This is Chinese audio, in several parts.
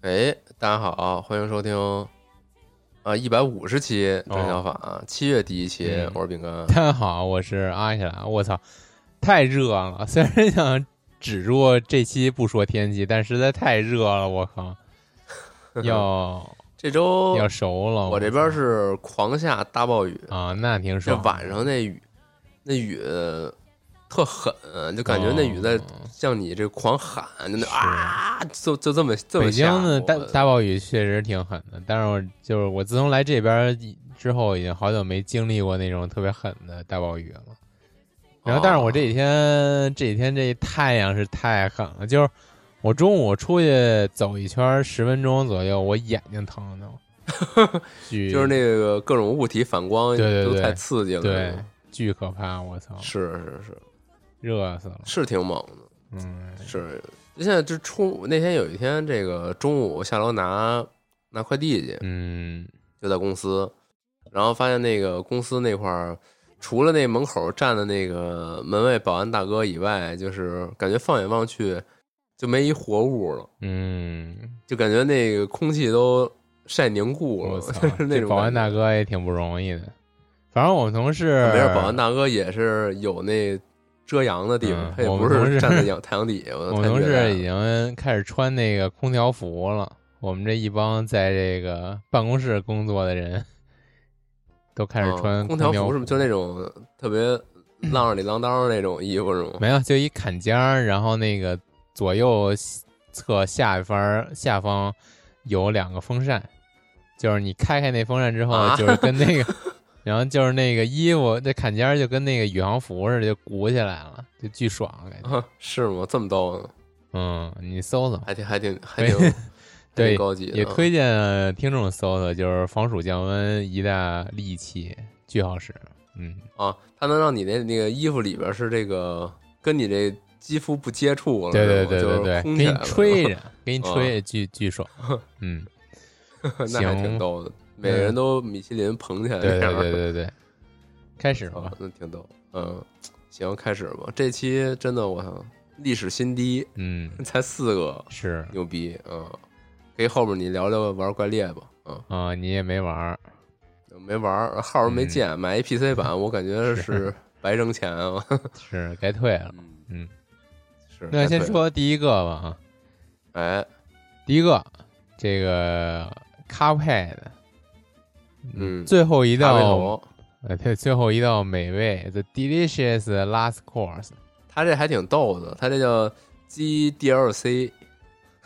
哎，大家好，欢迎收听啊一百五十期蒸小法，七、月第一期，嗯我是饼干。大家好，我是阿起来。我操，太热了！虽然想止住这期不说天气，但实在太热了，我靠，要 这周要熟了。我这边是狂下大暴雨，啊，那挺这爽。晚上那雨，那雨特狠，就感觉那雨在哦向你这狂喊，就那啊，就就这么这么北京的大大暴雨确实挺狠的，但是我就是我自从来这边之后，已经好久没经历过那种特别狠的大暴雨了。然后，但是我这几天、这几天这太阳是太狠了，就是我中午出去走一圈十分钟左右，我眼睛疼的，巨就是那个各种物体反光，对对对。都太刺激了，对巨可怕，我操，是是是热死了，是挺猛的。嗯，是，现在这出那天有一天，这个中午下楼拿拿快递去，嗯，就在公司，然后发现那个公司那块儿，除了那门口站的那个门卫保安大哥以外，就是感觉放眼望去就没一活物了，嗯，就感觉那个空气都晒凝固了，就，是那种保安大。哥也挺不容易的。反正我们同事没事，保安大哥也是有那遮阳的地方，嗯他也不是站在 阳太阳底下。我们同事已经开始穿那个空调服了。我们这一帮在这个办公室工作的人，都开始穿嗯空调调服是不是就那种特别浪里浪当那种衣服是吗？没有，就一坎肩儿，然后那个左右侧下方下方有两个风扇，就是你开开那风扇之后，啊就是跟那个，然后就是那个衣服这坎肩儿就跟那个宇航服似的，就鼓起来了，就巨爽感觉。啊，是吗？这么逗呢？嗯，你搜搜，还挺还挺还挺对高级也推荐听众搜搜，就是防暑降温一大利器，巨好使。嗯，啊，它能让你那那个衣服里边是这个跟你这肌肤不接触了，对对对对对，给你吹着，给你啊吹，巨巨爽。嗯，那还挺逗的，每个人都米其林捧起来对对对对对，开始吧啊。那挺逗。嗯，行，开始吧。这期真的我操，历史新低，嗯，才四个，是牛逼嗯！可以后边你聊聊玩怪猎吧，嗯，啊，你也没玩儿，没玩儿号儿没嗯见，买一 PC 版，我感觉是是白挣钱啊。是该退了。嗯，嗯，是。那先说第一个吧啊，哎，第一个这个 Cuphead，嗯最后一道头，呃，对，最后一道美味，The Delicious Last Course。他这还挺逗的，他这叫鸡 DLC，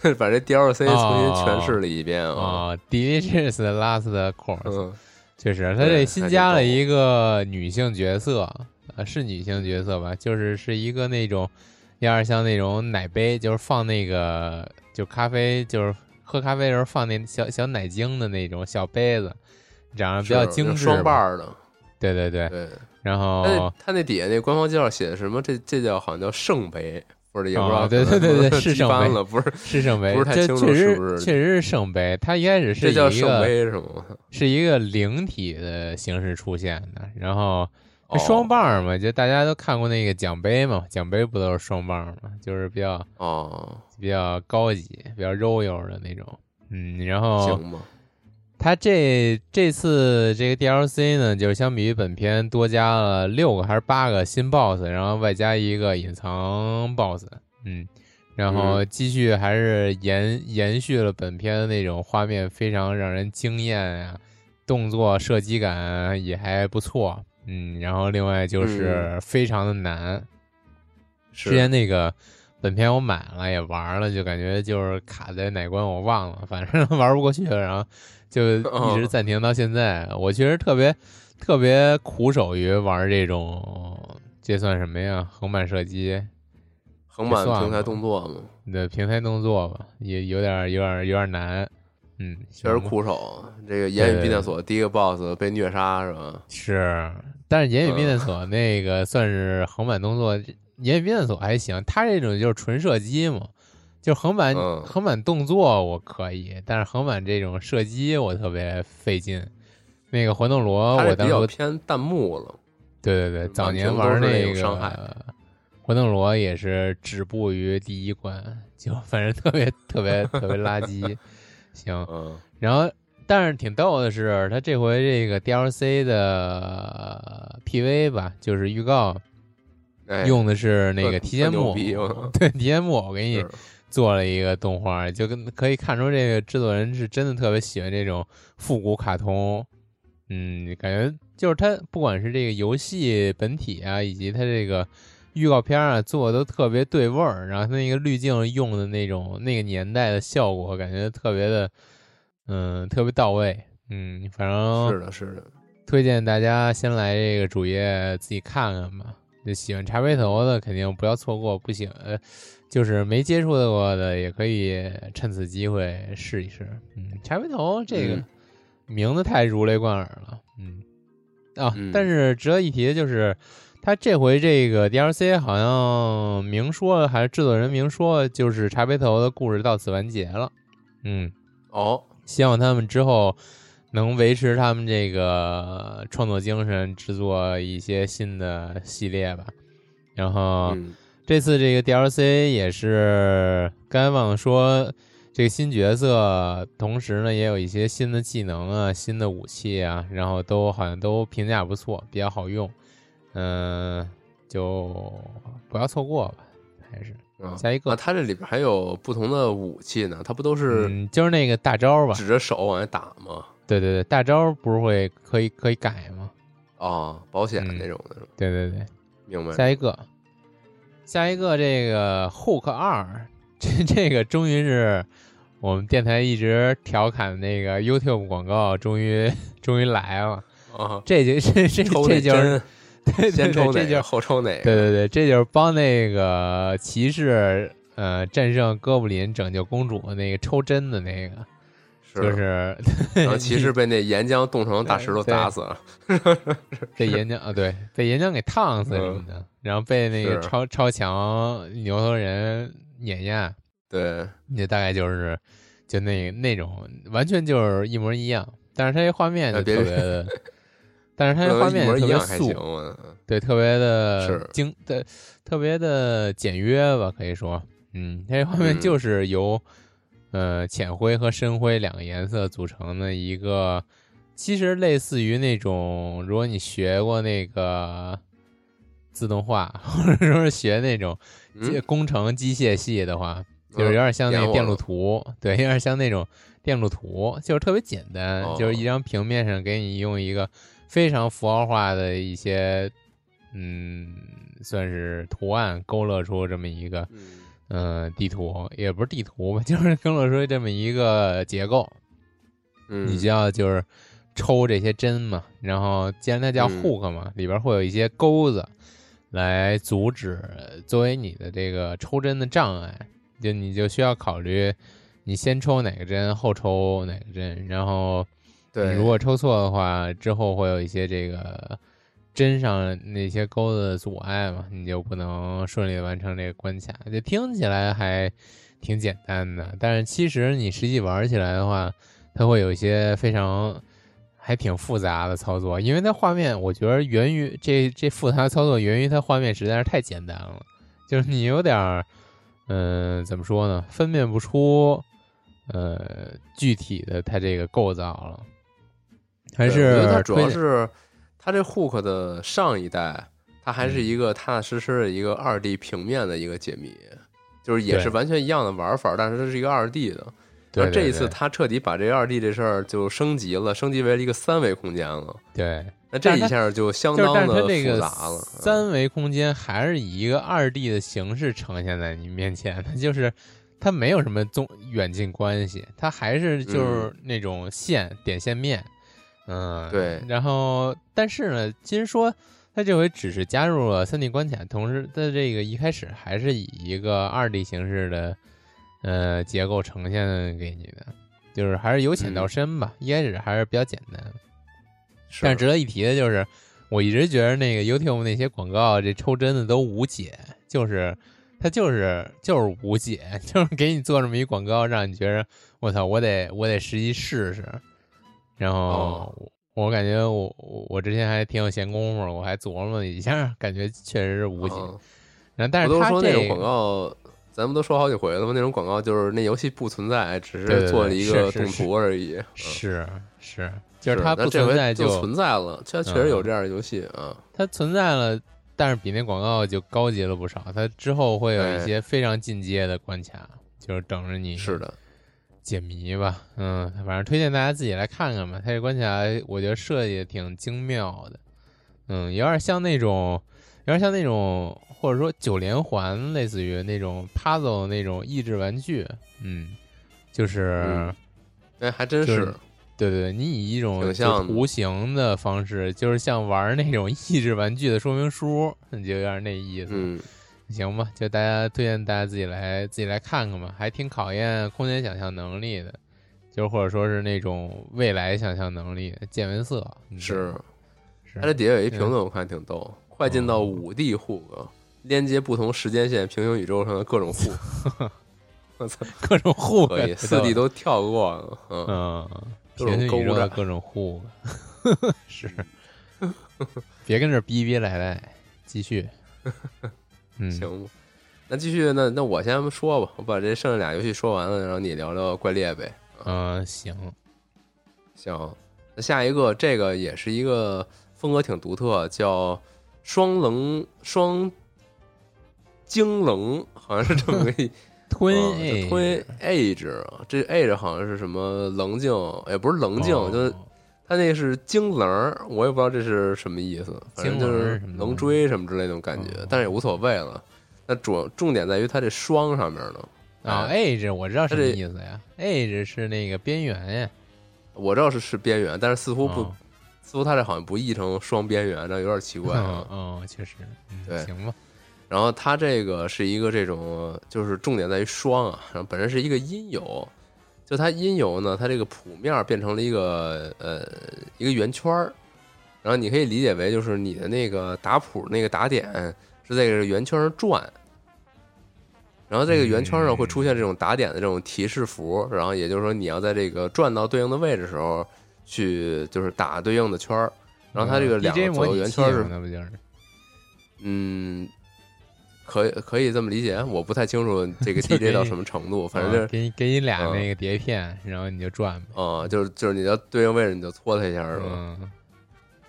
把这 DLC 重新诠释了一遍啊。啊、d e l i c i o u s Last Course，、嗯，确实，他这新加了一个女性角色，呃，是女性角色吧？就是是一个那种有点像那种奶杯，就是放那个就咖啡，就是喝咖啡的时候放那小小奶精的那种小杯子，长得比较精致，双瓣。儿的，对对对，对。然后他那底下那官方介绍写的什么？这这叫好像叫圣杯，或者也不知道啊对对对对是圣杯了，不是是圣杯，不是太清楚这确实是不是确实是圣杯，它一开始是这叫圣杯是吗？是一个灵体的形式出现的，然后哦双棒嘛，就大家都看过那个奖杯嘛，奖杯不都是双棒嘛，就是比较哦，比较高级、比较肉油的那种。嗯，然后它这这次这个 DLC 呢，就是相比于本片多加了六个还是八个新 BOSS，然后外加一个隐藏 BOSS，嗯，然后继续还是延延续了本片的那种画面非常让人惊艳啊，动作射击感也还不错，嗯，然后另外就是非常的难，是。之前那个本片我买了也玩了，就感觉就是卡在哪关我忘了，反正玩不过去了，然后就一直暂停到现在。我其实特别特别苦手于玩这种，这算什么呀？横版射击横版平台动作嘛，的平台动作吧，也有点有点有点难。嗯，确实苦手。这个言语避难所第一个 BOSS 被虐杀是吧？是，但是言语避难嗯所那个算是横版动作，言语避难所还行，他这种就是纯射击嘛，就横版、嗯横版动作我可以，但是横版这种射击我特别费劲。那个魂斗罗，我当时偏弹幕了。对对对，早年玩那个魂斗罗也是止步于第一关，就反正特别特别特别垃圾。行，嗯，然后，但是挺逗的是，他这回这个 DLC 的 PV 吧，就是预告，哎，用的是那个提线木对提线木偶给你是做了一个动画，就跟可以看出这个制作人是真的特别喜欢这种复古卡通。嗯，感觉就是他不管是这个游戏本体啊，以及他这个预告片啊，做的都特别对味儿，然后他那个滤镜用的那种那个年代的效果，感觉特别的，嗯，特别到位。嗯，反正是的，是的，推荐大家先来这个主页自己看看吧。就喜欢茶杯头的肯定不要错过，不喜欢呃就是没接触过的也可以趁此机会试一试。嗯，茶杯头这个嗯名字太如雷贯耳了。嗯啊，嗯但是值得一提的就是，他这回这个 DLC 好像明说还是制作人明说，就是茶杯头的故事到此完结了。嗯，哦，希望他们之后能维持他们这个创作精神，制作一些新的系列吧。然后嗯，这次这个 DLC 也是刚才忘了说，这个新角色，同时呢也有一些新的技能啊、新的武器啊，然后都好像都评价不错，比较好用。嗯、就不要错过吧，还是啊下一个啊，它这里边还有不同的武器呢，它不都是嗯，就是那个大招吧。指着手往下打吗？对对对，大招不是会可以可以改吗？哦，保险嗯那种的，对对对，明白？下一个，下一个这个 Hook 二，这这个终于是我们电台一直调侃的那个 YouTube 广告，终于 终于来了。啊，这就 这这这就是针，对对先抽对，这就是哪个后抽哪个？对对对，这就是帮那个骑士呃战胜哥布林拯救公主那个抽针的那个，就是 然后骑士被那岩浆冻成大石头 砸死了。被岩浆啊，对，被岩浆给烫死什么的，然后被那个超超强牛头人碾压，对，那大概就是就那那种完全就是一模一样，但是它这画面就特别的，但是它这画面就特别一样还素对，特别的精，对，特别的简约吧，可以说，嗯，它这画面嗯。就是由、呃浅灰和深灰两个颜色组成的一个，其实类似于那种，如果你学过那个自动化，或者说是学那种工程机械系的话，就是有嗯点像那个电路图，对，有点像那种电路图，就是特别简单，哦就是一张平面上给你用一个非常符号化的一些，嗯，算是图案勾勒出这么一个，嗯嗯、地图也不是地图吧，就是跟我说这么一个结构，嗯，你就要就是抽这些针嘛，然后既然它叫嗯。hook 嘛，里边会有一些钩子来阻止作为你的这个抽针的障碍，就你就需要考虑你先抽哪个针，后抽哪个针，然后对，如果抽错的话，之后会有一些这个针上那些钩子的阻碍嘛，你就不能顺利的完成这个关卡。就听起来还挺简单的，但是其实你实际玩起来的话，它会有一些非常还挺复杂的操作，因为它画面，我觉得源于这这复杂的操作源于它画面实在是太简单了，就是你有点儿，嗯、怎么说呢，分辨不出，呃，具体的它这个构造了，还是主要是它这 hook 的上一代，它还嗯是一个踏踏实实的一个二 D 平面的一个解谜，就是也是完全一样的玩法，但是这是一个二 D 的。对而这一次，它彻底把这二 D 这事儿就升级了，升级为了一个三维空间了。对，那这一下就相当的复杂了。嗯三维空间还是以一个二 D 的形式呈现在你面前，它就是它没有什么纵远近关系，它还是就是那种线、点线面，嗯，对然后但是呢，其实说他这回只是加入了三 D 关卡，同时它这个一开始还是以一个二 D 形式的呃结构呈现给你的，就是还是由浅到深吧，一开始还是比较简单。是但是值得一提的就是，我一直觉得那个 YouTube 那些广告这抽帧的都无解，就是它就是就是无解，就是给你做这么一广告，让你觉得我操，我得我得实际试试。然后哦我感觉我我我之前还挺有闲工夫，我还琢磨了一下，感觉确实是无解。嗯然后但是他这说那种广告，咱们都说好几回了嘛，那种广告就是那游戏不存在，只是做了一个动图而已。嗯是是，就是是它不存在就存在了，它确实有嗯这样的游戏啊。它存在了，但是比那广告就高级了不少。它之后会有一哎些非常进阶的关卡，就是等着你是的，解谜吧。嗯，反正推荐大家自己来看看吧。它这关卡我觉得设计挺精妙的，嗯，有点像那种，有点像那种，或者说九连环，类似于那种 puzzle 那种益智玩具。嗯，就是。嗯哎，还真就是是。对对对，你以一种像形的方式，就是像玩那种 益智玩具的说明书，你就有点那意思。嗯，行吧，就大家推荐大家自己来自己来看看吧，还挺考验空间想象能力的，就或者说是那种未来想象能力。见闻色嗯是。是它这底下有一评论，我看挺逗，快进到哦五 D 户格，连接不同时间线、平行宇宙上的各种户，我操，各种户可以，四 D 都跳过了，嗯，嗯，各种勾搭的各种护 是，别跟这逼逼赖赖，继续。嗯，行吧。那继续，那那我先说吧，我把这剩下俩游戏说完了，然后你聊聊怪猎呗。嗯，行，行，那下一个这个也是一个风格挺独特，叫双棱双精棱，好像是这么个意。吞嗯 A，就吞 age 啊，这 age 好像是什么棱镜，也不是棱镜，哦就是它那是精灵儿，我也不知道这是什么意思，反正就是什么的棱锥什么之类那种感觉，哦但是也无所谓了。那主重点在于它这双上面呢。啊哎，age 我知道什么它这意思呀，age 是那个边缘呀，我知道是是边缘，但是似乎不，哦似乎它这好像不译成双边缘，这有点奇怪嗯啊。嗯，确实，嗯对行吧，然后它这个是一个这种，就是重点在于双啊，然后本身是一个音游，就它音游呢，它这个谱面变成了一个呃一个圆圈儿，然后你可以理解为就是你的那个打谱那个打点是在这个圆圈上转，然后这个圆圈上会出现这种打点的这种提示符，然后也就是说你要在这个转到对应的位置时候去就是打对应的圈儿，然后它这个嗯两个左右圆圈是？嗯，可以可以这么理解，我不太清楚这个 DJ 到什么程度，反正啊就是，给你给你俩嗯那个碟片，然后你就转呗，啊、就是就是你要对应位置你就搓它一下是吧？嗯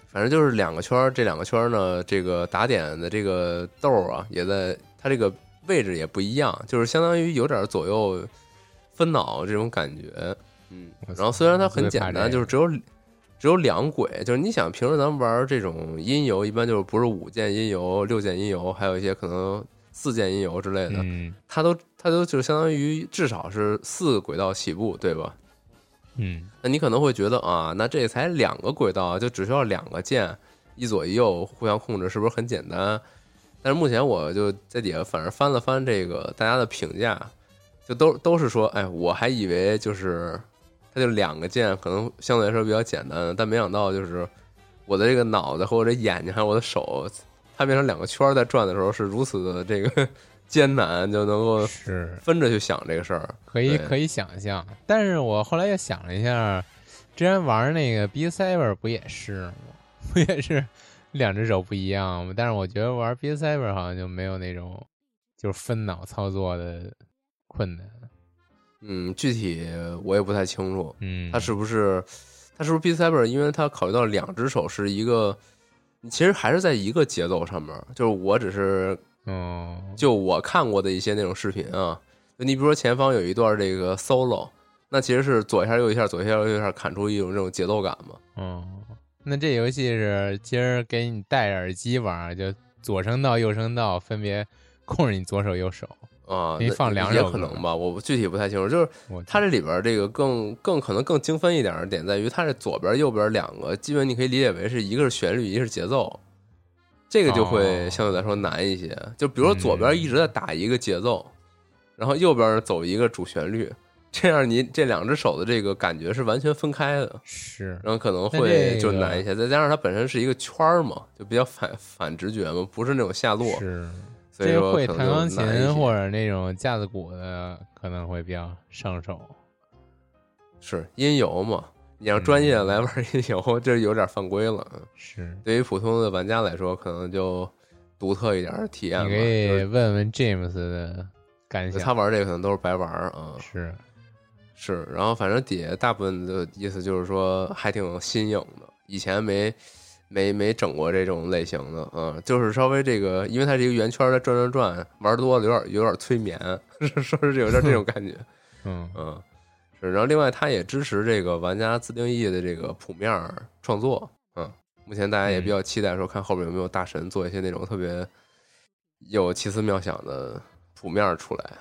反正就是两个圈儿，这两个圈儿呢，这个打点的这个豆儿啊，也在它这个位置也不一样，就是相当于有点左右分脑这种感觉，嗯然后虽然它很简单，就是只有只有两轨，就是你想平时咱们玩这种音游，一般就是不是五键音游、六键音游，还有一些可能四键音游之类的，嗯它都它都就相当于至少是四个轨道起步，对吧？嗯那你可能会觉得啊，那这才两个轨道，就只需要两个键，一左一右互相控制，是不是很简单？但是目前我就在底下反正翻了翻这个大家的评价，就都都是说，哎，我还以为就是它就两个键，可能相对来说比较简单，但没想到就是我的这个脑袋和我的眼睛还有我的手，它变成两个圈儿在转的时候是如此的这个 艰难，就能够是分着去想这个事儿。可以可以想象，但是我后来又想了一下，之前玩那个 B Cyber 不也是吗？不也是两只手不一样吗？但是我觉得玩 B Cyber 好像就没有那种就是分脑操作的困难。嗯，具体我也不太清楚，嗯，他是不是他是不是 B Cyber？因为他考虑到两只手是一个，其实还是在一个节奏上面。就是我只是嗯，就我看过的一些那种视频啊，就你比如说前方有一段这个 solo，那其实是左一下右一下，左一下右一下，砍出一种这种节奏感嘛。嗯，那这游戏是今儿给你戴着耳机玩，就左声道、右声道分别控制你左手、右手。啊，也放两首歌可能吧，我具体不太清楚。就是它这里边这个更更可能更精分一点的点在于，它这左边右边两个，基本你可以理解为是一个是旋律，一个是节奏，这个就会哦相对来说难一些。就比如说左边嗯一直在打一个节奏，然后右边走一个主旋律，这样你这两只手的这个感觉是完全分开的，是然后可能会就难一些。再加上它本身是一个圈儿嘛，就比较反反直觉嘛，不是那种下落，是，所以这会弹钢琴或者那种架子鼓的可能会比较上手。是音游嘛。你让专业来玩音游，这有点犯规了。嗯是，对于普通的玩家来说，可能就独特一点的体验吧。你可以问问 James 的感想。他玩这个可能都是白玩儿啊。是，是，然后反正底下大部分的意思就是说还挺新颖的，以前没没没整过这种类型的，嗯，就是稍微这个，因为它是一个圆圈的转转转，玩多了有点有点催眠，是说是有点这种感觉，嗯嗯，是，然后另外它也支持这个玩家自定义的这个谱面儿创作，嗯，目前大家也比较期待说看后面有没有大神做一些那种特别有奇思妙想的谱面儿出来，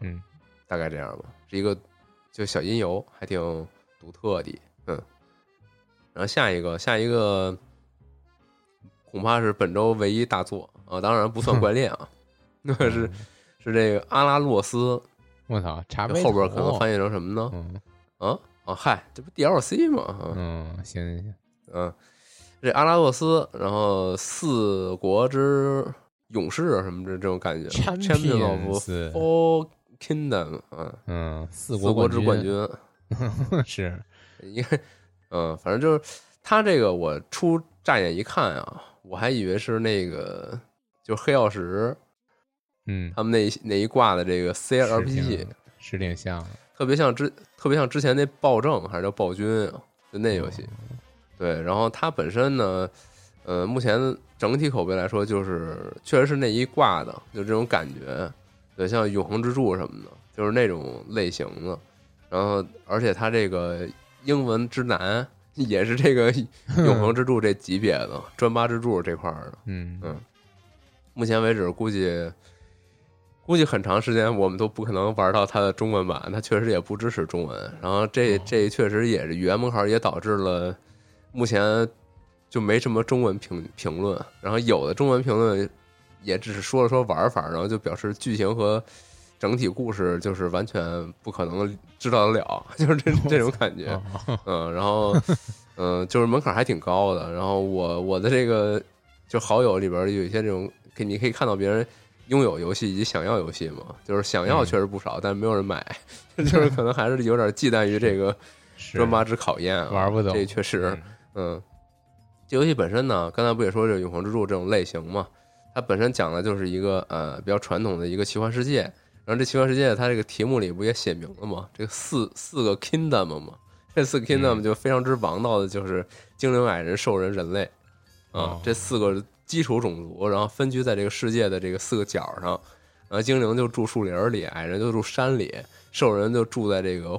嗯，大概这样吧，是一个就小音游，还挺独特的，嗯。然后下一个，下一个恐怕是本周唯一大作啊，当然不算怪猎啊，那是是这个阿拉洛斯，我操，后边可能翻译成什么呢？嗯啊啊，嗨，这不 DLC 吗？啊嗯，行行行，嗯，这阿拉洛斯，然后四国之勇士什么这这种感觉 Champions of Four Kingdom，嗯，嗯，四四国之冠军军，是，应该，嗯，反正就是他这个，我初乍眼一看啊，我还以为是那个就黑曜石嗯，他们那一那一挂的这个 CRPG，挺是挺像的，特别像之特别像之前那暴政还是叫暴君啊，就那游戏。对，然后它本身呢，呃，目前整体口碑来说，就是确实是那一挂的，就这种感觉。对，像永恒之柱什么的，就是那种类型的。然后，而且它这个英文之难也是这个 永恒之柱这级别的专八之柱这块儿的。嗯嗯目前为止，估计估计很长时间我们都不可能玩到它的中文版，它确实也不支持中文。然后这哦这确实也是语言门槛，也导致了目前就没什么中文评评论。然后有的中文评论也只是说了说玩法，然后就表示剧情和整体故事就是完全不可能知道得了，就是这 这种感觉。哦嗯，然后嗯，就是门槛还挺高的。然后我我的这个就好友里边有一些这种，可你可以看到别人拥有游戏以及想要游戏嘛，就是想要嗯确实不少，但没有人买，就是可能还是有点忌惮于这个是专八之考验啊，玩不懂这确实，嗯嗯，这游戏本身呢，刚才不也说这永恒之柱这种类型嘛，它本身讲的就是一个呃比较传统的一个奇幻世界，然后这奇幻世界它这个题目里不也写明了吗？这个四四个 kingdom 嘛，这四个 kingdom 嗯就非常之王道的，就是精灵、矮人、兽人、人类啊哦，这四个基础种族，然后分居在这个世界的这个四个角上，然后精灵就住树林里，矮人就住山里，兽人就住在这个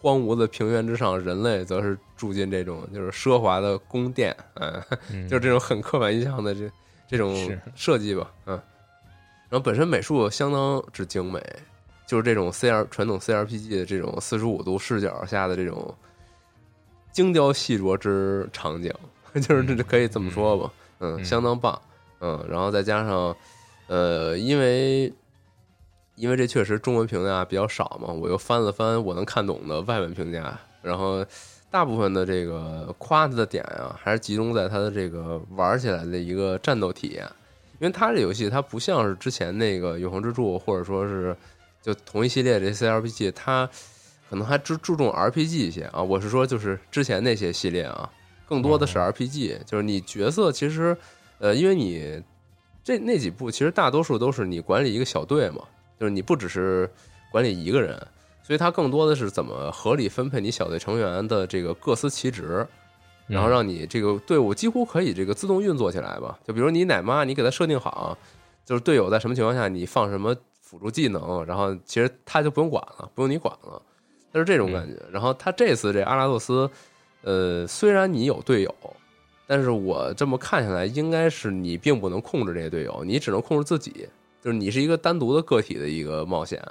荒芜的平原之上，人类则是住进这种就是奢华的宫殿，嗯，嗯就是这种很刻板印象的这这种设计吧，嗯。然后本身美术相当之精美，就是这种 C R 传统 C R P G 的这种四十五度视角下的这种精雕细琢之场景，就是这可以这么说吧，嗯，嗯相当棒，嗯。然后再加上，呃，因为因为这确实中文评价比较少嘛，我又翻了翻我能看懂的外文评价，然后大部分的这个夸它的点啊，还是集中在他的这个玩起来的一个战斗体验。因为它这游戏它不像是之前那个《永恒之柱》，或者说是就同一系列这 CRPG，它可能还注注重 RPG 一些啊。我是说，就是之前那些系列啊，更多的是 RPG，、就是你角色其实，呃，因为你这那几部其实大多数都是你管理一个小队嘛，就是你不只是管理一个人，所以它更多的是怎么合理分配你小队成员的这个各司其职，然后让你这个队伍几乎可以这个自动运作起来吧。就比如你奶妈，你给他设定好，就是队友在什么情况下你放什么辅助技能，然后其实他就不用管了，不用你管了，就是这种感觉。然后他这次这阿拉洛斯，呃，虽然你有队友。但是我这么看下来，应该是你并不能控制这些队友，你只能控制自己，就是你是一个单独的个体的一个冒险。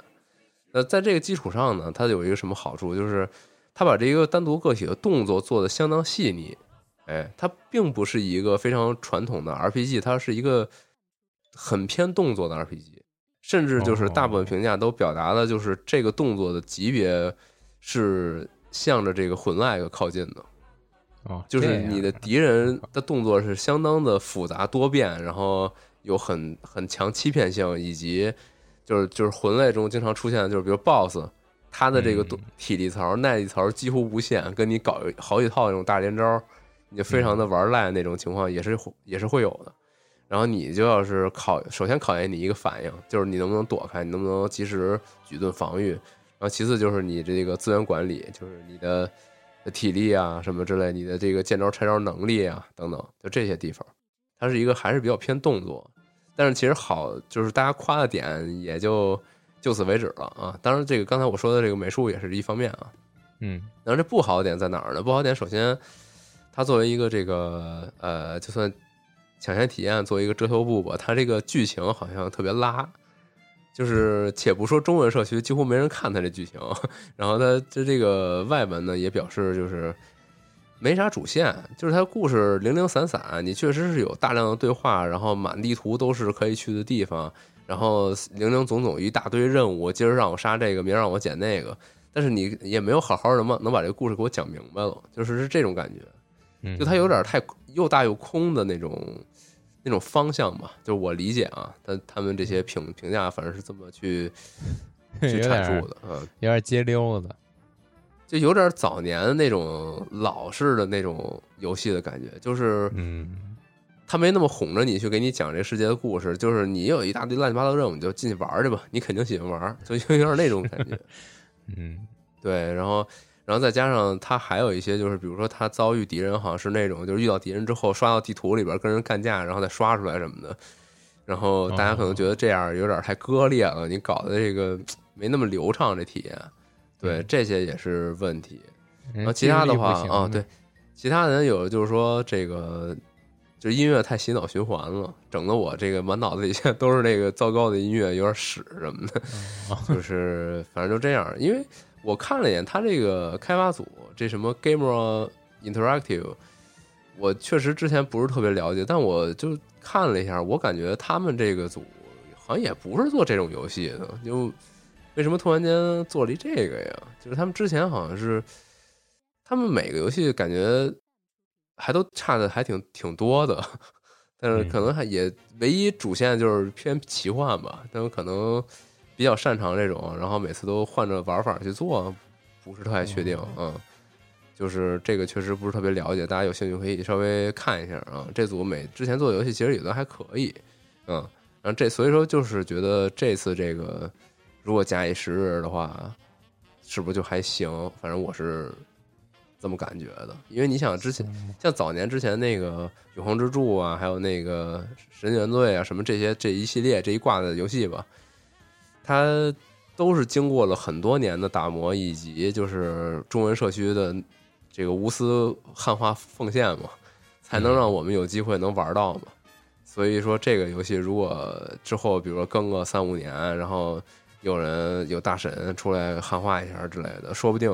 那在这个基础上呢，它有一个什么好处，就是它把这个单独个体的动作做的相当细腻。哎，它并不是一个非常传统的 RPG，它是一个很偏动作的 RPG，甚至就是大部分评价都表达的，就是这个动作的级别是向着这个魂 like 靠近的。哦，就是你的敌人的动作是相当的复杂多变，然后有很很强欺骗性，以及就是就是魂类中经常出现的，就是比如 BOSS，他的这个体力槽、耐力槽几乎无限，跟你搞好几套那种大连招，你就非常的玩赖那种情况也是会也是会有的。然后你就要是考，首先考验你一个反应，就是你能不能躲开，你能不能及时举盾防御。然后其次就是你这个资源管理，就是你的体力啊什么之类，你的这个见招拆招能力啊等等，就这些地方，它是一个还是比较偏动作。但是其实好，就是大家夸的点也就就此为止了啊。当然，这个刚才我说的这个美术也是一方面啊。嗯然后这不好点在哪儿呢？不好点首先，它作为一个这个呃，就算抢先体验作为一个遮羞布吧，它这个剧情好像特别拉。就是且不说中文社区几乎没人看它这剧情，然后它这这个外文呢也表示就是没啥主线，就是它故事零零散散，你确实是有大量的对话，然后满地图都是可以去的地方，然后零零总总一大堆任务，今儿让我杀这个，明儿让我捡那个，但是你也没有好好的能能把这个故事给我讲明白了，就是是这种感觉，嗯，就它有点太又大又空的那种那种方向吧，就是我理解啊，但他们这些评评价反正是这么去 去阐述的，嗯，有点街溜子。就有点早年那种老式的那种游戏的感觉，就是嗯他没那么哄着你去给你讲这世界的故事，就是你有一大堆乱七八糟任务，你就进去玩去吧，你肯定喜欢玩，就有点那种感觉。嗯对，然后然后再加上他还有一些就是，比如说他遭遇敌人，好像是那种就是遇到敌人之后刷到地图里边跟人干架，然后再刷出来什么的。然后大家可能觉得这样有点太割裂了，你搞的这个没那么流畅，这体验。对，这些也是问题。然后其他的话啊，对，，其他人有就是说这个，就音乐太洗脑循环了，整的我这个满脑子里现在都是那个糟糕的音乐，有点屎什么的，就是反正就这样。因为我看了一眼他这个开发组，这什么 Gamer Interactive，我确实之前不是特别了解，但我就看了一下，我感觉他们这个组好像也不是做这种游戏的，就为什么突然间做了一这个呀？就是他们之前好像是，他们每个游戏感觉还都差的还挺挺多的，但是可能还也唯一主线就是偏奇幻吧，但我可能比较擅长这种，然后每次都换着玩法去做，不是太确定，嗯。就是这个确实不是特别了解，大家有兴趣可以稍微看一下啊。这组每之前做的游戏其实也都还可以，嗯，然后这所以说就是觉得这次这个如果假以时日的话，是不是就还行？反正我是这么感觉的，因为你想之前像早年之前那个《永恒之柱》啊，还有那个《神原罪》啊，什么这些这一系列这一挂的游戏吧，它都是经过了很多年的打磨，以及就是中文社区的这个无私汉化奉献嘛，才能让我们有机会能玩到嘛。所以说，这个游戏如果之后比如说更个三五年，然后有人有大神出来汉化一下之类的，说不定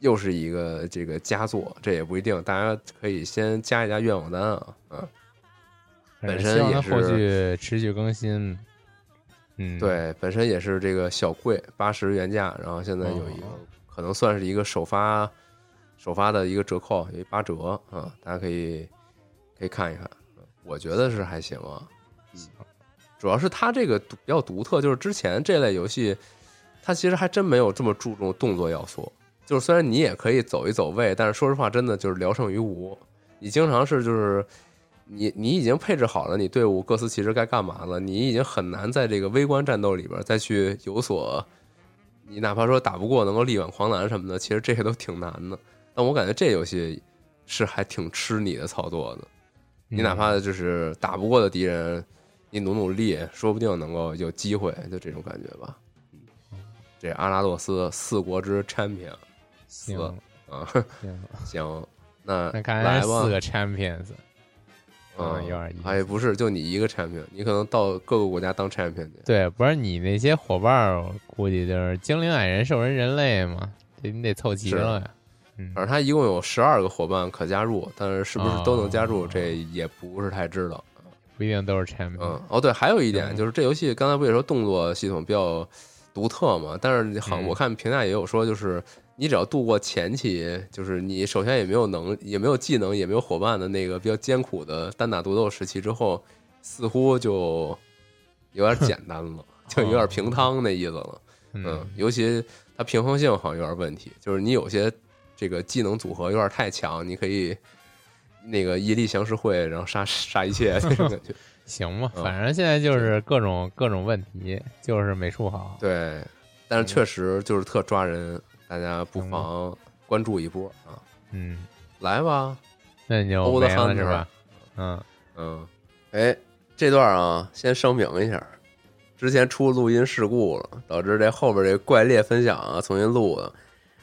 又是一个这个佳作，这也不一定。大家可以先加一加愿望单啊，嗯，本身也是后是续持续更新。嗯，，对，本身也是这个小贵八十原价，然后现在有一个、哦可能算是一个首发首发的一个折扣，有一八折啊，大家可以可以看一看，嗯我觉得是还行啊。嗯，主要是它这个独比较独特，就是之前这类游戏它其实还真没有这么注重动作要素。就是虽然你也可以走一走位，但是说实话，真的就是聊胜于无。你经常是就是你你已经配置好了你队伍各司其职该干嘛了，你已经很难在这个微观战斗里边再去有所，你哪怕说打不过能够力挽狂澜什么的，其实这些都挺难的。但我感觉这游戏是还挺吃你的操作的，你哪怕就是打不过的敌人，你努努力，说不定能够有机会，就这种感觉吧。嗯，这阿拉洛斯四国之 champion 四行啊，行，那那看来吧四，个 champions，嗯，嗯有点意思哎，不是，就你一个 champion，你可能到各个国家当 champion 去。对，不是你那些伙伴估计就是精灵、矮人、兽人、人类嘛，这你得凑齐了呀。嗯反正他一共有十二个伙伴可加入，但是是不是都能加入，哦这也不是太知道。不一定都是 champion。嗯，哦对，还有一点嗯就是这游戏刚才不也说动作系统比较独特嘛？但是好，嗯我看评价也有说，就是你只要度过前期，就是你首先也没有能，也没有技能，也没有伙伴的那个比较艰苦的单打独斗时期之后，似乎就有点简单了，就有点平汤那意思了。嗯，尤其它平衡性好像有点问题，就是你有些这个技能组合有点太强，你可以那个一力降十会，然后杀杀一切那种感觉。行吧，嗯反正现在就是各种各种问题，就是美术好。对，但是确实就是特抓人，大家不妨关注一波啊！嗯，来吧，那你就没了是吧？嗯，嗯，哎，这段啊，先声明一下，之前出录音事故了，导致这后边这怪猎分享啊重新录的，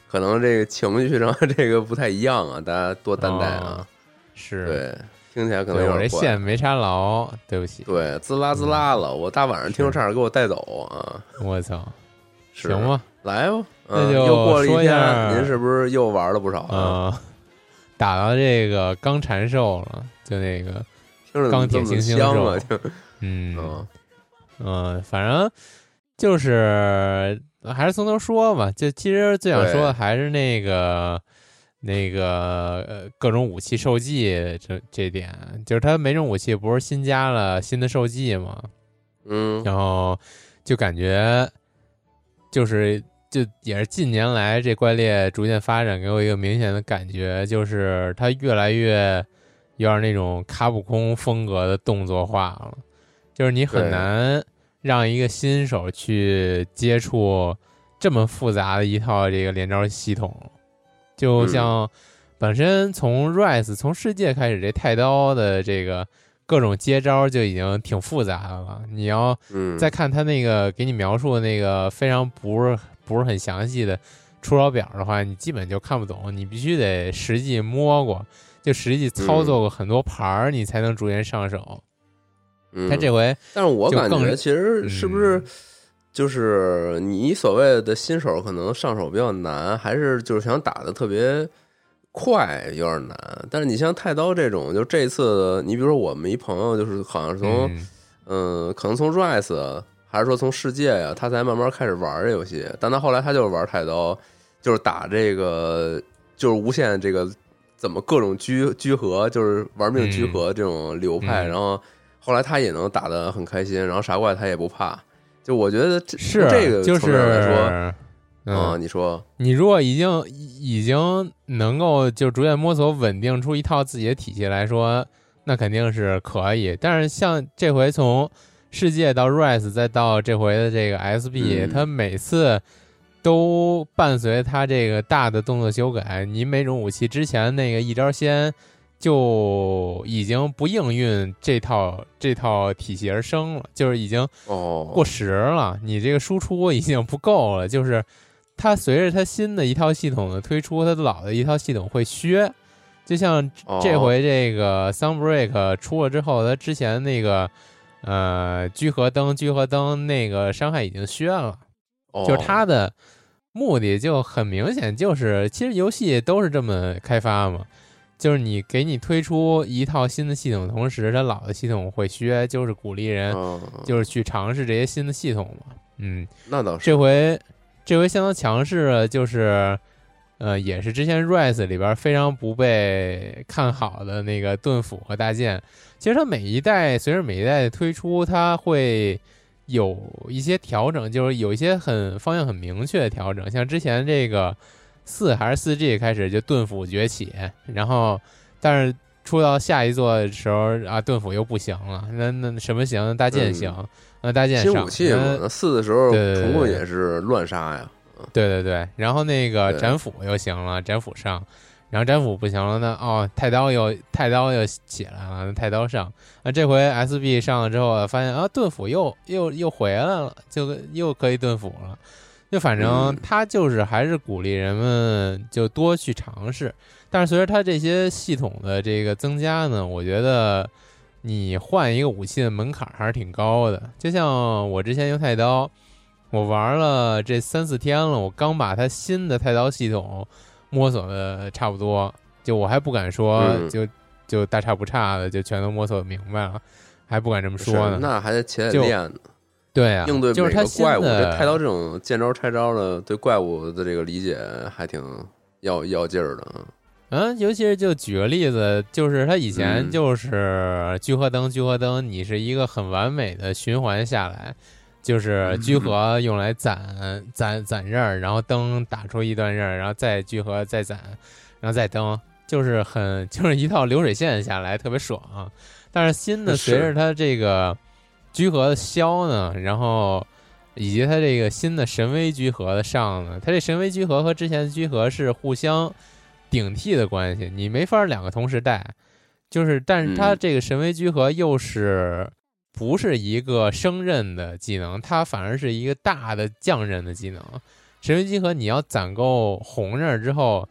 可能这个情绪上 这个不太一样啊，大家多担待啊。哦是，对，听起来可能对我这有点怪。线没插牢，对不起。对，滋啦滋啦了，我大晚上听着差点给我带走啊！我操，行吧，来吧，那就嗯又过了说一天，下您是不是又玩了不少啊？嗯，打到这个钢缠兽了，就那个，钢铁这么猩猩香啊？肉就嗯嗯嗯，反正就是还是从头说吧。就其实最想说的还是那个那个呃各种武器受技这这点，就是它每种武器不是新加了新的受技吗？嗯然后就感觉就是就也是近年来这怪猎逐渐发展，给我一个明显的感觉，就是它越来越有点那种卡普空风格的动作化了，就是你很难让一个新手去接触这么复杂的一套这个连招系统，就嗯。像本身从 Rise 从世界开始这太刀的这个各种接招就已经挺复杂的了，你要嗯，再看他那个给你描述的那个非常不是不是很详细的出招表的话，你基本就看不懂，你必须得实际摸过，就实际操作过很多盘儿，你才能逐渐上手。嗯他这回但是我感觉其实是不是嗯就是你所谓的新手可能上手比较难，还是就是想打的特别快有点难？但是你像太刀这种，就这次你比如说我们一朋友就是好像是从嗯嗯，可能从 Rise 还是说从世界呀，他才慢慢开始玩这游戏。但他后来他就是玩太刀，就是打这个就是无限这个怎么各种居居合，就是玩命居合这种流派。嗯然后后来他也能打得很开心，然后啥怪他也不怕。就我觉得这是这个就是来说，嗯，你说你如果已经已经能够就逐渐摸索稳定出一套自己的体系来说，那肯定是可以。但是像这回从世界到 Rise 再到这回的这个 SB，、嗯它每次都伴随它这个大的动作修改，你每种武器之前那个一招先就已经不应运这套这套体系而生了，就是已经哦，过时了，你这个输出已经不够了。就是它随着它新的一套系统的推出，它老的一套系统会削。就像哦这回这个 Sunbreak 出了之后，它之前那个呃聚合灯、聚合灯那个伤害已经削了。哦就是它的目的就很明显，就是其实游戏都是这么开发嘛，就是你给你推出一套新的系统，同时它老的系统会削，就是鼓励人嗯，就是去尝试这些新的系统嘛。嗯，那倒是这回这回相当强势的，就是呃，也是之前 Rise 里边非常不被看好的那个盾斧和大剑。其实它每一代随着每一代的推出，它会有一些调整，就是有一些很方向很明确的调整，像之前这个四还是四 G 开始就盾斧崛起，然后但是出到下一座的时候啊，盾斧又不行了，那那什么行？大剑行，那大剑上新武器嘛四的时候对对对虫棍也是乱杀呀。对对对，然后那个斩斧又行了，斩斧上，然后斩斧不行了呢，哦，太刀又太刀又起来了，那太刀上，那，这回 SB 上了之后，发现啊，盾斧又又又回来了，就又可以盾斧了，就反正嗯他就是还是鼓励人们就多去尝试，但是随着他这些系统的这个增加呢，我觉得你换一个武器的门槛还是挺高的，就像我之前用太刀。我玩了这三四天了，我刚把它新的太刀系统摸索的差不多，就我还不敢说嗯就、就大差不差的就全都摸索明白了，还不敢这么说呢。那还得且得练呢。对啊，应对就是它新每个怪物，的这太刀这种见招拆招的，对怪物的这个理解还挺要要劲儿的。嗯，尤其是就举个例子，就是他以前嗯就是聚合灯，聚合灯，你是一个很完美的循环下来，就是嗯聚合用来攒攒攒刃儿，然后灯打出一段刃儿，然后再聚合再攒，然后再灯，就是很 就是一套流水线下来，特别爽。但是新的随着它这个聚合的消呢，然后以及它这个新的神威聚合的上呢，它这神威聚合和之前的聚合是互相顶替的关系，你没法两个同时带。就是，但是它嗯这个神威聚合又是不是一个升刃的技能，它反而是一个大的降刃的技能。神威集合你要攒够红刃之后，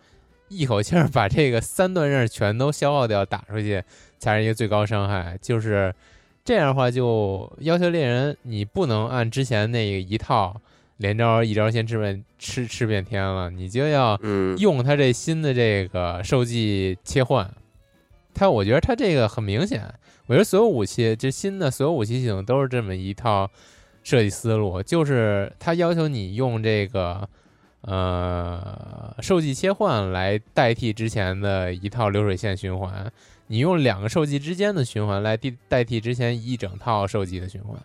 一口气儿把这个三段刃全都消耗掉，打出去才是一个最高伤害。就是这样的话，就要求猎人你不能。按之前那个一套连招一招先吃遍吃吃遍天了，你就要，用他这新的这个受技切换。他我觉得他这个很明显，我觉得所有武器这新的所有武器系统都是这么一套设计思路，就是它要求你用这个呃受技切换来代替之前的一套流水线循环，你用两个受技之间的循环来替代替之前一整套受技的循环，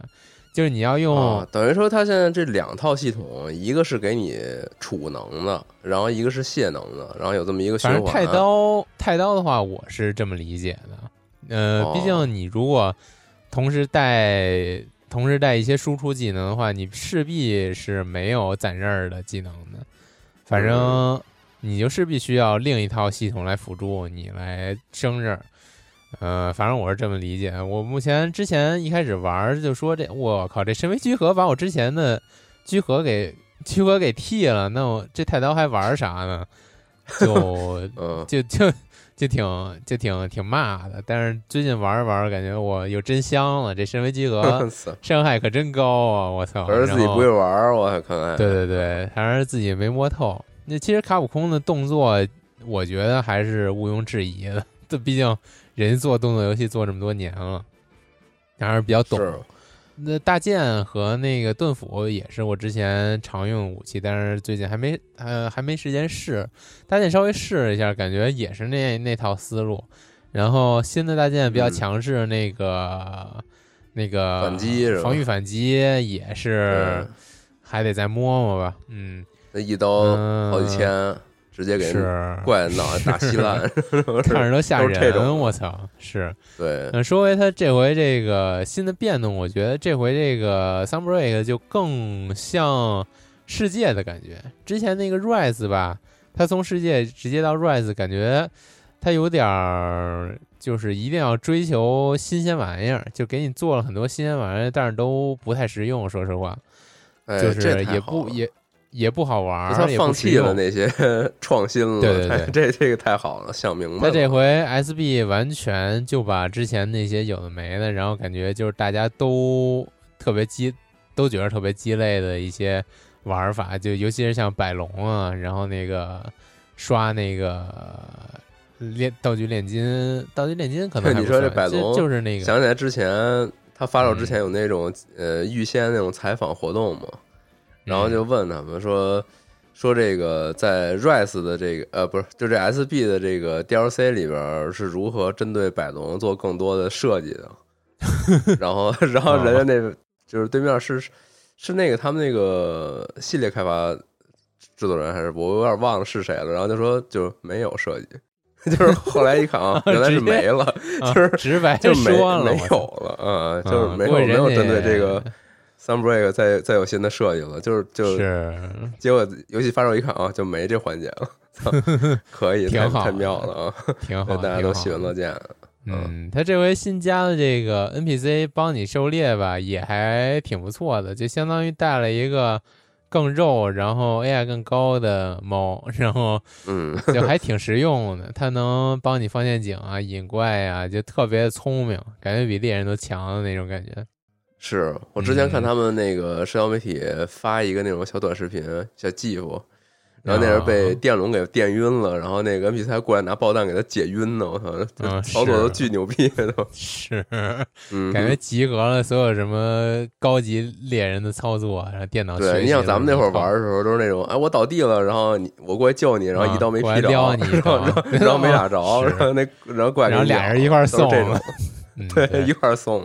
就是你要用、啊，等于说它现在这两套系统，一个是给你储能的，然后一个是泄能的，然后有这么一个循环。反正太刀太刀的话，我是这么理解的。呃，哦毕竟你如果同时带同时带一些输出技能的话，你势必是没有攒刃儿的技能的。反正嗯你就势必需要另一套系统来辅助你来升刃儿。呃，反正我是这么理解。我目前之前一开始玩儿就说这，我靠，这神威居合把我之前的居合给居合给替了，那我这太刀还玩啥呢？就 嗯，就就就挺就挺挺骂的。但是最近玩着玩着，感觉我又真香了。这身为集合 伤害可真高啊！我操！可是自己不会玩儿，我可能对对对，还是自己没摸透。那其实卡普空的动作，我觉得还是毋庸置疑的。这毕竟人做动作游戏做这么多年了，还是比较懂。是那大剑和那个盾斧也是我之前常用武器，但是最近还没呃还没时间试。大剑稍微试了一下，感觉也是那那套思路。然后新的大剑比较嗯强势，那个、那个反击防御反击也是嗯还得再摸摸吧。嗯，那一刀嗯好几千，直接给怪脑袋打稀烂，看着都吓人，我操！是，对，嗯，说回他这回这个新的变动，我觉得这回这个 Sunbreak 就更像世界的感觉。之前那个 Rise 吧，他从世界直接到 Rise，感觉他有点儿就是一定要追求新鲜玩意儿，就给你做了很多新鲜玩意儿，但是都不太实用。说实话，哎，就是也不也也不好玩他放弃了。那些 创新了，对对对这这个太好了，想明白了。他这回 SB 完全就把之前那些有的没的，然后感觉就是大家都特别鸡，都觉得特别鸡肋的一些玩法，就尤其是像摆龙啊，然后那个刷那个炼道具炼金，道具炼金可能你说这摆龙就是那个想起来之前他发售之嗯前有那种、呃预先那种采访活动嘛，然后嗯就问他们说说这个在 Rise 的这个呃不是就这 SB 的这个 DLC 里边是如何针对百龙做更多的设计的，然后然后人家那就是对面是是那个他们那个系列开发制作人还是我有点忘了是谁了，然后就说就没有设计，就是后来一看啊，原来是没了，啊就是直白就没说了，没我操有了，嗯，就是嗯没有没有针对这个 Sunbreak 再再有新的设计了，就是就是结果游戏发售一看啊，就没这环节了，操可以，挺好太妙了啊，挺好，大家都喜闻乐见。嗯，他这回新加的这个 NPC 帮你狩猎吧，也还挺不错的，就相当于带了一个更肉，然后 AI 更高的猫，然后嗯，就还挺实用的。它能帮你放陷阱啊、引怪呀、就特别聪明，感觉比猎人都强的那种感觉。是我之前看嗯他们那个社交媒体发一个那种小短视频，小 GIF，然后那人被啊电笼给电晕了，然后那个 NPC 还过来拿爆弹给他解晕呢，我操，操作都巨牛逼都，是，嗯，感觉集合了所有什么高级猎人的操作，然后电脑学对，你想咱们那会儿玩的时候都是那种，哎，我倒地了，然后你我过来救你，然后一刀没劈着，啊过来撩你一然后刀然后没打着，然后那然后过来然后俩人一块送这种，嗯对，一块儿送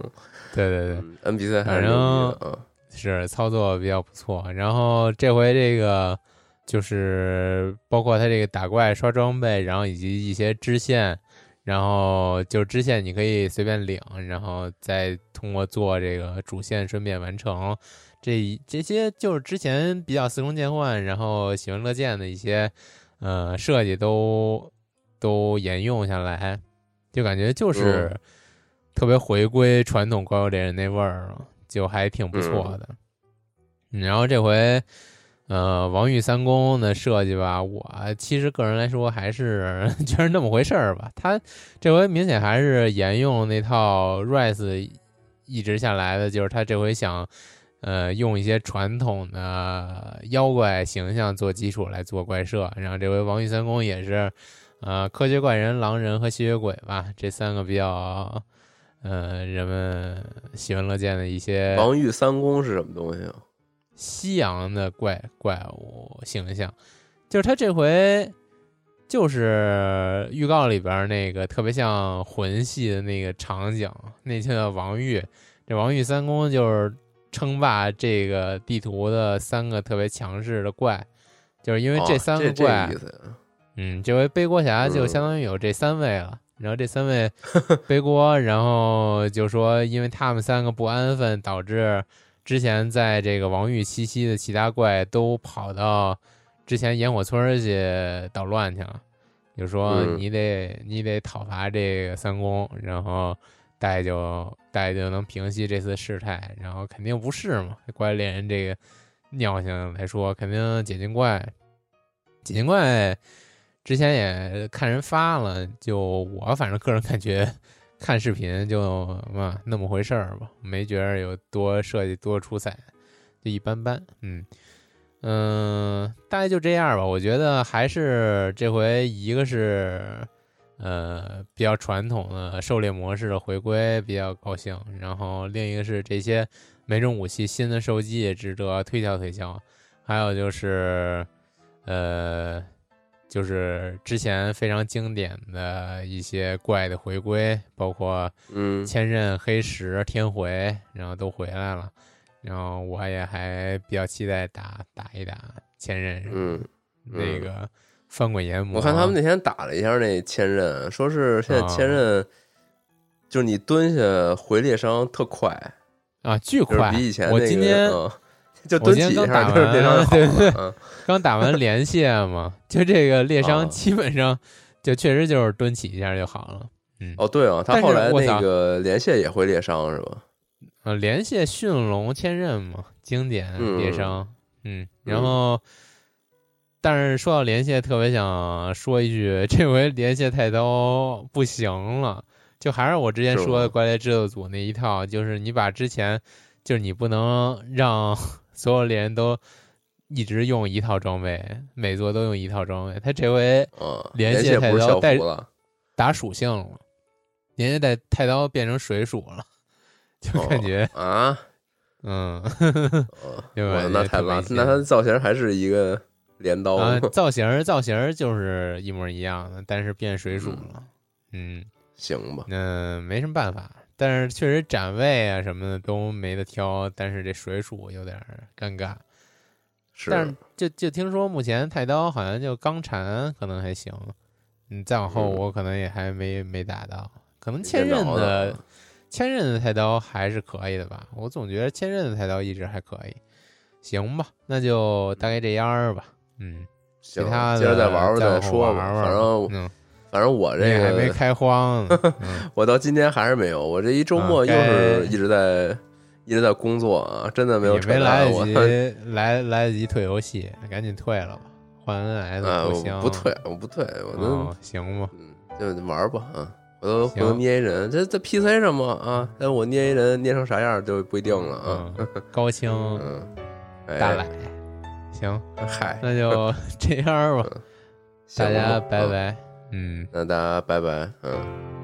对对对，嗯，NPC 还是反牛正逼的啊，是操作比较不错。然后这回这个就是包括它这个打怪、刷装备，然后以及一些支线，然后就支线你可以随便领，然后再通过做这个主线顺便完成。这这些就是之前比较司空见惯，然后喜闻乐见的一些呃设计都都沿用下来，就感觉就是嗯特别回归传统怪物猎人那味儿了，就还挺不错的。嗯然后这回，呃，王玉三公的设计吧，我其实个人来说还是 觉得那么回事儿吧。他这回明显还是沿用那套 Rise 一直下来的，就是他这回想。呃，用一些传统的妖怪形象做基础来做怪设，然后这回王玉三公也是，呃，科学怪人、狼人和吸血鬼吧，这三个比较，呃，人们喜闻乐见的一些王玉三公是什么东西啊？西洋的怪怪物形象，就是他这回就是预告里边那个特别像魂系的那个场景，那就叫王玉。这王玉三公就是称霸这个地图的三个特别强势的怪，就是因为这哦三个怪，嗯，这回背锅侠就嗯相当于有这三位了。然后这三位背锅，然后就说因为他们三个不安分，导致之前在这个王玉栖息的其他怪都跑到之前烟火村儿去捣乱去了。就说嗯你得、你得讨伐这个三公，然后大概就大概就能平息这次事态。然后肯定不是嘛，怪猎人这个尿性来说，肯定解禁怪，解禁怪。之前也看人发了，就我反正个人感觉，看视频就嘛那么回事儿吧，没觉得有多设计多出彩，就一般般。嗯嗯，大概就这样吧。我觉得还是这回一个是呃比较传统的狩猎模式的回归，比较高兴。然后另一个是这些每种武器新的受击也值得推敲推敲。还有就是呃。就是之前非常经典的一些怪的回归，包括嗯，千仞、黑石、天回，然后都回来了。然后我也还比较期待打打一打千仞嗯，那个翻滚炎魔。我看他们那天打了一下那千仞，说是现在千仞就是你蹲下回猎伤特快，啊巨就是快！比以前那个我今天嗯就蹲起一下就是猎伤 对对 刚打完连线嘛，就这个猎啊伤基本上就确实就是蹲起一下就好了。嗯，哦对啊，他后来那个连线也会裂伤是吧？呃，连线驯龙千仞嘛，经典嗯猎伤，嗯，然后，但是说到连线，特别想说一句，这回连线太刀不行了，就还是我之前说的吗怪猎制作组那一套，就是你把之前，就是你不能让所有猎人都一直用一套装备，每座都用一套装备，他这回嗯，连连线太刀带打属性了，连线带太刀变成水属了，就感觉。哦啊，嗯，哦对吧我那太烂那他的造型还是一个镰刀啊，造型造型就是一模一样的，但是变水属了。嗯，行吧？那没什么办法，但是确实展位啊什么的都没得挑，但是这水鼠有点儿尴尬。是，但是就就听说目前太刀好像就钢蝉可能还行，嗯，再往后嗯我可能也还没没打到，可能千刃的千刃的太刀还是可以的吧，我总觉得千刃的太刀一直还可以，行吧，那就大概这样儿吧，嗯，其行他的接着再玩玩再说吧。玩玩反正嗯，反正我这个还没，开荒呢，嗯，我到今天还是没有。我这一周末啊又是一直在一直在工作啊，真的没有。没来得我及 来来得及退游戏，赶紧退了吧，换 NS 不行，不退，我不退，我都哦，行吧，嗯，就玩吧啊。我都我都捏一人，这在 PC 上嘛啊？但我捏一人捏成啥样就不一定了啊。嗯，高清嗯，哎大奶，行，嗨，那就 这样吧，行大家吧拜。嗯拜，嗯。那大家拜拜，嗯。